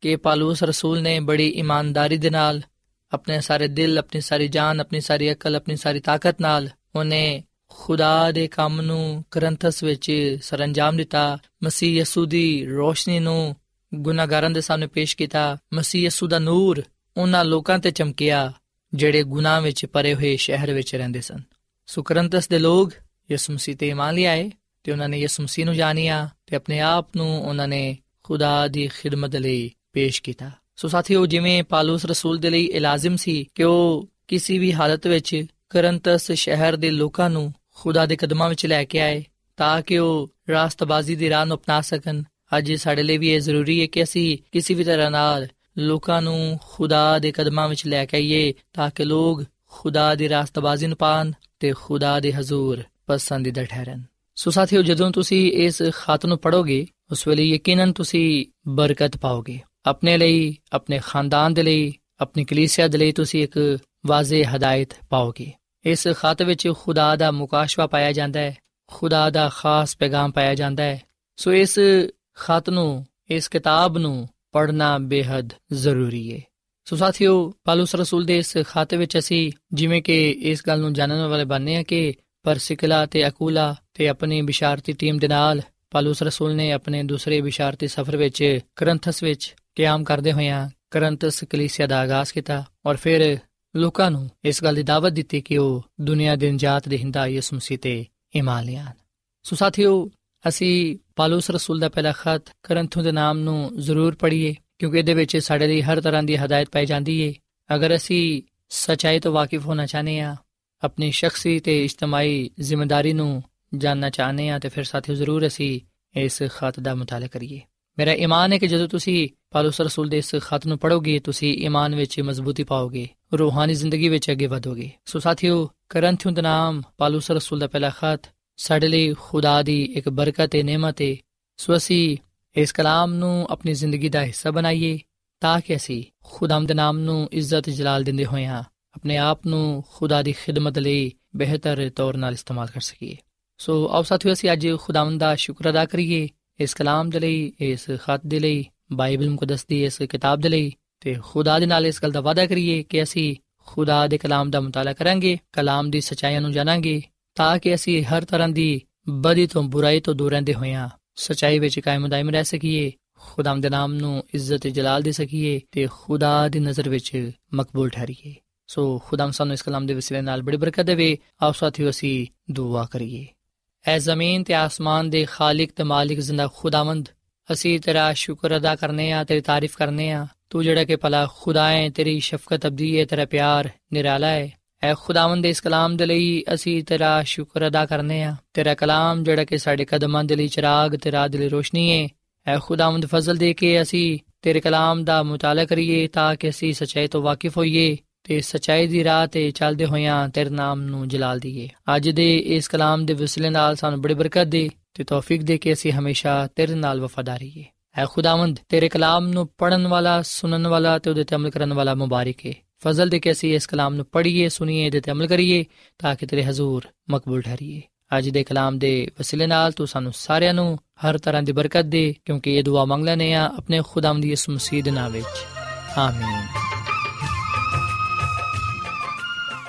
ਕਿ ਪਾਲੂਸ ਰਸੂਲ ਨੇ ਬੜੀ ਇਮਾਨਦਾਰੀ ਦੇ ਨਾਲ ਆਪਣੇ ਸਾਰੇ ਦਿਲ, ਆਪਣੀ ਸਾਰੀ ਜਾਨ, ਆਪਣੀ ਸਾਰੀ ਅਕਲ, ਆਪਣੀ ਸਾਰੀ ਤਾਕਤ ਨਾਲ ਉਹਨੇ ਖੁਦਾ ਦੇ ਕੰਮ ਨੂੰ ਕਰੰਥਸ ਵਿੱਚ ਸਰੰਜਾਮ ਦਿੱਤਾ। ਮਸੀਹ ਯਸੂ ਦੀ ਰੋਸ਼ਨੀ ਨੂੰ ਗੁਨਾਹਗਾਰਾਂ ਦੇ ਸਾਹਮਣੇ ਪੇਸ਼ ਕੀਤਾ। ਮਸੀਹ ਯਸੂ ਦਾ ਨੂਰ ਉਹਨਾਂ ਲੋਕਾਂ ਤੇ ਚਮਕਿਆ ਜਿਹੜੇ ਗੁਨਾਹ ਵਿੱਚ ਪਰੇ ਹੋਏ ਸ਼ਹਿਰ ਵਿੱਚ ਰਹਿੰਦੇ ਸਨ। ਸੋ ਕਰੰਥਸ ਦੇ ਲੋਕ ਯਿਸੂ ਮਸੀਹ ਤੇ ਇਮਾਨ ਲਿਆਏ ਤੇ ਉਹਨਾਂ ਨੇ ਯਿਸੂ ਮਸੀਹ ਨੂੰ ਜਾਣਿਆ ਤੇ ਆਪਣੇ ਆਪ ਨੂੰ ਉਹਨਾਂ ਨੇ ਖੁਦਾ ਦੀ ਖਿਦਮਤ ਲਈ ਪੇਸ਼ ਕੀਤਾ। ਸੋ ਸਾਥੀਓ, ਜਿਵੇਂ ਪਾਲੂਸ ਰਸੂਲ ਦੇ ਲਈ ਇਹ ਲਾਜ਼ਮ ਸੀ ਕਿ ਉਹ ਕਿਸੇ ਵੀ ਹਾਲਤ ਵਿੱਚ ਕਰੰਤਸ ਸ਼ਹਿਰ ਦੇ ਲੋਕਾਂ ਨੂੰ ਖੁਦਾ ਦੇ ਕਦਮਾਂ ਵਿੱਚ ਲੈ ਕੇ ਆਏ ਤਾਂ ਕਿ ਉਹ ਰਾਸਤਬਾਜ਼ੀ ਦੀ ਰਾਹ ਨੂੰ ਅਪਣਾ ਸਕਣ। ਅੱਜ ਸਾਡੇ ਲਈ ਵੀ ਇਹ ਜ਼ਰੂਰੀ ਹੈ ਕਿ ਅਸੀਂ ਕਿਸੇ ਵੀ ਤਰ੍ਹਾਂ ਨਾਲ ਲੋਕਾਂ ਨੂੰ ਖੁਦਾ ਦੇ ਕਦਮਾਂ ਵਿੱਚ ਲੈ ਕੇ ਆਈਏ ਤਾਂ ਕਿ ਲੋਕ ਖੁਦਾ ਦੀ ਰਾਸਤਬਾਜ਼ੀ ਨੂੰ ਪਾਣ ਤੇ ਖੁਦਾ ਦੇ ਹਜ਼ੂਰ ਪਸੰਦੀਦਾ ਠਹਿਰਨ। ਸੋ ਸਾਥੀਓ, ਜਦੋਂ ਤੁਸੀਂ ਇਸ ਖਾਤ ਨੂੰ ਪੜੋਗੇ ਉਸ ਵੇਲੇ ਯਕੀਨਨ ਤੁਸੀਂ ਬਰਕਤ ਪਾਓਗੇ। ਆਪਣੇ ਲਈ, ਆਪਣੇ ਖਾਨਦਾਨ ਦੇ ਲਈ, ਆਪਣੀ ਕਲੀਸਿਆ ਦੇ ਲਈ ਤੁਸੀਂ ਇੱਕ ਵਾਜ਼ਿਹ ਹਦਾਇਤ ਪਾਓਗੇ। ਇਸ ਖਾਤ ਵਿੱਚ ਖੁਦਾ ਦਾ ਮੁਕਾਸ਼ਵਾ ਪਾਇਆ ਜਾਂਦਾ ਹੈ, ਖੁਦਾ ਦਾ ਖਾਸ ਪੈਗਾਮ ਪਾਇਆ ਜਾਂਦਾ ਹੈ। ਸੋ ਇਸ ਖਾਤ ਨੂੰ, ਇਸ ਕਿਤਾਬ ਨੂੰ ਪੜਨਾ ਬੇहद ਜ਼ਰੂਰੀ ਹੈ। ਸੋ ਸਾਥੀਓ ਪਾਲੂਸ ਰਸੂਲ ਦੇ ਇਸ ਖਾਤ ਵਿੱਚ ਅਸੀਂ ਜਿਵੇਂ ਕਿ ਇਸ ਗੱਲ ਨੂੰ ਜਾਣਨ ਵਾਲੇ ਬਣਨੇ ਆ ਕਿ ਪਰਸਿਕਲਾ ਤੇ ਅਕੂਲਾ ਤੇ ਆਪਣੀ ਬਿਸ਼ਾਰਤੀ ਟੀਮ ਦੇ ਨਾਲ ਪਾਲੂਸ ਰਸੂਲ ਨੇ ਆਪਣੇ ਦੂਸਰੇ ਬਿਸ਼ਾਰਤੀ ਸਫ਼ਰ ਵਿੱਚ, ਕਰੰਥਸ ਵਿੱਚ ਕਿਆਮ ਕਰਦੇ ਹੋਇਆਂ ਕਰੰਥਸ ਕਲੀਸਿਆ ਦਾ ਆਗਾਜ਼ ਕੀਤਾ ਔਰ ਫਿਰ ਲੋਕਾਂ ਨੂੰ ਇਸ ਗੱਲ ਦੀ ਦਾਵਤ ਦਿੱਤੀ ਕਿ ਉਹ ਦੁਨੀਆ ਦੇ ਨਜਾਤ ਦੇ ਹਿੰਦਾ ਯਿਸੂ ਮਸੀਹ ਤੇ ਈਮਾਨ ਲਿਆਣ। ਸੋ ਸਾਥੀਓ, ਅਸੀਂ ਪਾਲੂਸ ਰਸੂਲ ਦਾ ਪਹਿਲਾ ਖਤ ਕਰੰਥੂ ਦੇ ਨਾਮ ਨੂੰ ਜ਼ਰੂਰ ਪੜ੍ਹੀਏ, ਕਿਉਂਕਿ ਇਹਦੇ ਵਿੱਚ ਸਾਡੇ ਲਈ ਹਰ ਤਰ੍ਹਾਂ ਦੀ ਹਦਾਇਤ ਪਾਈ ਜਾਂਦੀ ਏ। ਅਗਰ ਅਸੀਂ ਸਚਾਈ ਤੋਂ ਵਾਕਿਫ ਹੋਣਾ ਚਾਹਨੇ ਆ ਆਪਣੀ ਸ਼ਖਸੀ ਤੇ ਇਜਤਮਾਹੀ ਜ਼ਿੰਮੇਵਾਰੀ ਨੂੰ ਜਾਨਣਾ ਚਾਹਨੇ ਆ ਤੇ ਫਿਰ ਸਾਥੀਓ ਜ਼ਰੂਰ ਅਸੀਂ ਇਸ ਖਤ ਦਾ ਮੁਤਾਲਾ ਕਰੀਏ। ਮੇਰਾ ਈਮਾਨ ਹੈ ਕਿ ਜਦੋਂ ਤੁਸੀਂ ਪਾਲੂਸ ਰਸੂਲ ਦੇ ਇਸ ਖਤ ਨੂੰ ਪੜੋਗੇ ਤੁਸੀਂ ਈਮਾਨ ਵਿੱਚ ਮਜ਼ਬੂਤੀ ਪਾਓਗੇ, ਰੂਹਾਨੀ ਜ਼ਿੰਦਗੀ ਵਿੱਚ ਅੱਗੇ ਵਧੋਗੇ। ਸੋ ਸਾਥੀਓ, ਕਰੰਥਿਓ ਦਾ ਨਾਮ ਪਾਲੂਸ ਰਸੂਲ ਦਾ ਪਹਿਲਾ ਖਤ ਸਾਡੇ ਲਈ ਖੁਦਾ ਦੀ ਇੱਕ ਬਰਕਤ ਤੇ ਨਿਮਤ ਹੈ ਸੋ ਅਸੀਂ ਇਸ ਕਲਾਮ ਨੂੰ ਆਪਣੀ ਜ਼ਿੰਦਗੀ ਦਾ ਹਿੱਸਾ ਬਣਾਈਏ ਤਾਂ ਕਿ ਅਸੀਂ ਖੁਦਾਮ ਦੇ ਨਾਮ ਨੂੰ ਇੱਜ਼ਤ ਜਲਾਲ ਦਿੰਦੇ ਹੋਇਆਂ ਆਪਣੇ ਆਪ ਨੂੰ ਖੁਦਾ ਦੀ ਖਿਦਮਤ ਲਈ ਬਿਹਤਰ ਤੌਰ ਨਾਲ ਇਸਤੇਮਾਲ ਕਰ ਸਕੀਏ। ਸੋ ਆਓ ਸਾਥੀਓ, ਅਸੀਂ ਅੱਜ ਖੁਦਾਵੰਦ ਦਾ ਸ਼ੁਕਰ ਅਦਾ ਕਰੀਏ। ਇਸ ਕਲਾਮ ਦੇ ਲਈ, ਇਸ ਖਤ ਦੇ ਲਈ, ਬਾਈਬਲ ਮੁਕੱਦਸ ਦੀ ਇਸ ਕਿਤਾਬ ਦੇ ਲਈ। ਤੇ ਖੁਦਾ ਦੇ ਨਾਲ ਇਸ ਗੱਲ ਦਾ ਵਾਅਦਾ ਕਰੀਏ ਕਿ ਅਸੀਂ ਖੁਦਾ ਦੇ ਕਲਾਮ ਦਾ ਮਤਾਲਾ ਕਰਾਂਗੇ, ਕਲਾਮ ਦੀ ਸਚਾਈਆਂ ਨੂੰ ਜਾਣਾਂਗੇ, ਤਾਂ ਕਿ ਅਸੀਂ ਹਰ ਤਰ੍ਹਾਂ ਦੀ ਬਦੀ ਤੋਂ ਬੁਰਾਈ ਤੋਂ ਦੂਰ ਰਹਿੰਦੇ ਹੋਈਆਂ ਸਚਾਈ ਵਿੱਚ ਕਾਇਮ ਦائم ਰਹਿ ਸਕੀਏ ਖੁਦਾਮ ਦੇ ਨਾਮ ਨੂੰ ਇੱਜ਼ਤ ਜਲਾਲ ਦੇ ਸਕੀਏ ਤੇ ਖੁਦਾ ਦੀ ਨਜ਼ਰ ਵਿੱਚ ਮਕਬੂਲ ਠਹਿਰੀਏ। ਸੋ ਖੁਦਾਮ ਸਾਨੂੰ ਇਸ ਕਲਾਮ ਦੇ ਵਸੀਲੇ ਨਾਲ ਬੜੀ ਬਰਕਤ ਦੇਵੇ। ਆਪ ਸਾਥੀਓ, ਅਸੀਂ ਦੁਆ ਕਰੀਏ। ਐ ਜ਼ਮੀਨ ਤੇ ਆਸਮਾਨ ਦੇ ਖਾਲਕ ਤੇ ਮਾਲਿਕ ਜ਼ਿੰਦਾ ਖੁਦਾਵੰਦ ਅਸੀਂ ਤੇਰਾ ਸ਼ੁਕਰ ਅਦਾ ਕਰਨੇ ਆ ਤੇਰੀ ਤਾਰੀਫ ਕਰਨੇ ਆ ਤੂੰ ਜਿਹੜਾ ਕਿ ਭਲਾ ਖੁਦਾ ਹੈ ਤੇਰੀ ਸ਼ਫਕਤ ਅਬਦੀ ਹੈ ਤੇਰਾ ਪਿਆਰ ਨਿਰਾਲਾ ਹੈ ਐ ਖੁਦਾਵੰਦ ਦੇ ਇਸ ਕਲਾਮ ਦੇ ਲਈ ਅਸੀਂ ਤੇਰਾ ਸ਼ੁਕਰ ਅਦਾ ਕਰਨੇ ਆ ਤੇਰਾ ਕਲਾਮ ਜਿਹੜਾ ਕਿ ਸਾਡੇ ਕਦਮਾਂ ਦੇ ਲਈ ਚਿਰਾਗ ਤੇ ਰਾਹ ਦੇ ਲਈ ਰੋਸ਼ਨੀ ਹੈ ਐ ਖੁਦਾਵੰਦ ਫਜ਼ਲ ਦੇ ਕੇ ਅਸੀਂ ਤੇਰੇ ਕਲਾਮ ਦਾ ਮੁਤਾਲਾ ਕਰੀਏ ਤਾਂ ਕਿ ਅਸੀਂ ਸਚਾਈ ਤੋਂ ਵਾਕਿਫ ਹੋਈਏ ਤੇ ਸਚਾਈ ਦੀ ਰਾਹ ਤੇ ਚੱਲਦੇ ਹੋਇਆਂ ਤੇਰੇ ਨਾਮ ਨੂੰ ਜਲਾਲ ਦਈਏ ਅੱਜ ਦੇ ਇਸ ਕਲਾਮ ਦੇ ਵਸਿਲੇ ਨਾਲ ਸਾਨੂੰ ਬੜੀ ਬਰਕਤ ਦੇ ਤੇ ਤੌਫੀਕ ਦੇ ਕੇ ਅਸੀਂ ਹਮੇਸ਼ਾ ਤੇਰੇ ਨਾਲ ਵਫਾਦਾਰੀ ਹੈ ਐ ਖੁਦਾਵੰਦ, ਤੇਰੇ ਕਲਾਮ ਨੂੰ ਪੜਨ ਵਾਲਾ, ਸੁਣਨ ਵਾਲਾ ਤੇ ਉਹਦੇ ਤੇ ਅਮਲ ਕਰਨ ਵਾਲਾ ਮੁਬਾਰਕ ਹੈ ਫਜ਼ਲ ਦੇ ਕੇ ਅਸੀਂ ਇਸ ਕਲਾਮ ਨੂੰ ਪੜ੍ਹੀਏ, ਸੁਣੀਏ, ਇਹਦੇ ਤੇ ਅਮਲ ਕਰੀਏ ਤਾਂ ਕਿ ਤੇਰੇ ਹਜ਼ੂਰ ਮਕਬੂਲ ਠਹਿਰੀਏ। ਅੱਜ ਦੇ ਕਲਾਮ ਦੇ ਵਸਿਲੇ ਨਾਲ ਤੂੰ ਸਾਨੂੰ ਸਾਰਿਆਂ ਨੂੰ ਹਰ ਤਰ੍ਹਾਂ ਦੀ ਬਰਕਤ ਦੇ ਕਿਉਂਕਿ ਇਹ ਦੁਆ ਮੰਗ ਲੈਨੇ ਆ ਆਪਣੇ ਖੁਦਾਵੰਦ ਦੀ ਇਸ ਮਸੀਹ ਦੇ ਨਾਮ ਵਿੱਚ। ਆਮੀਨ।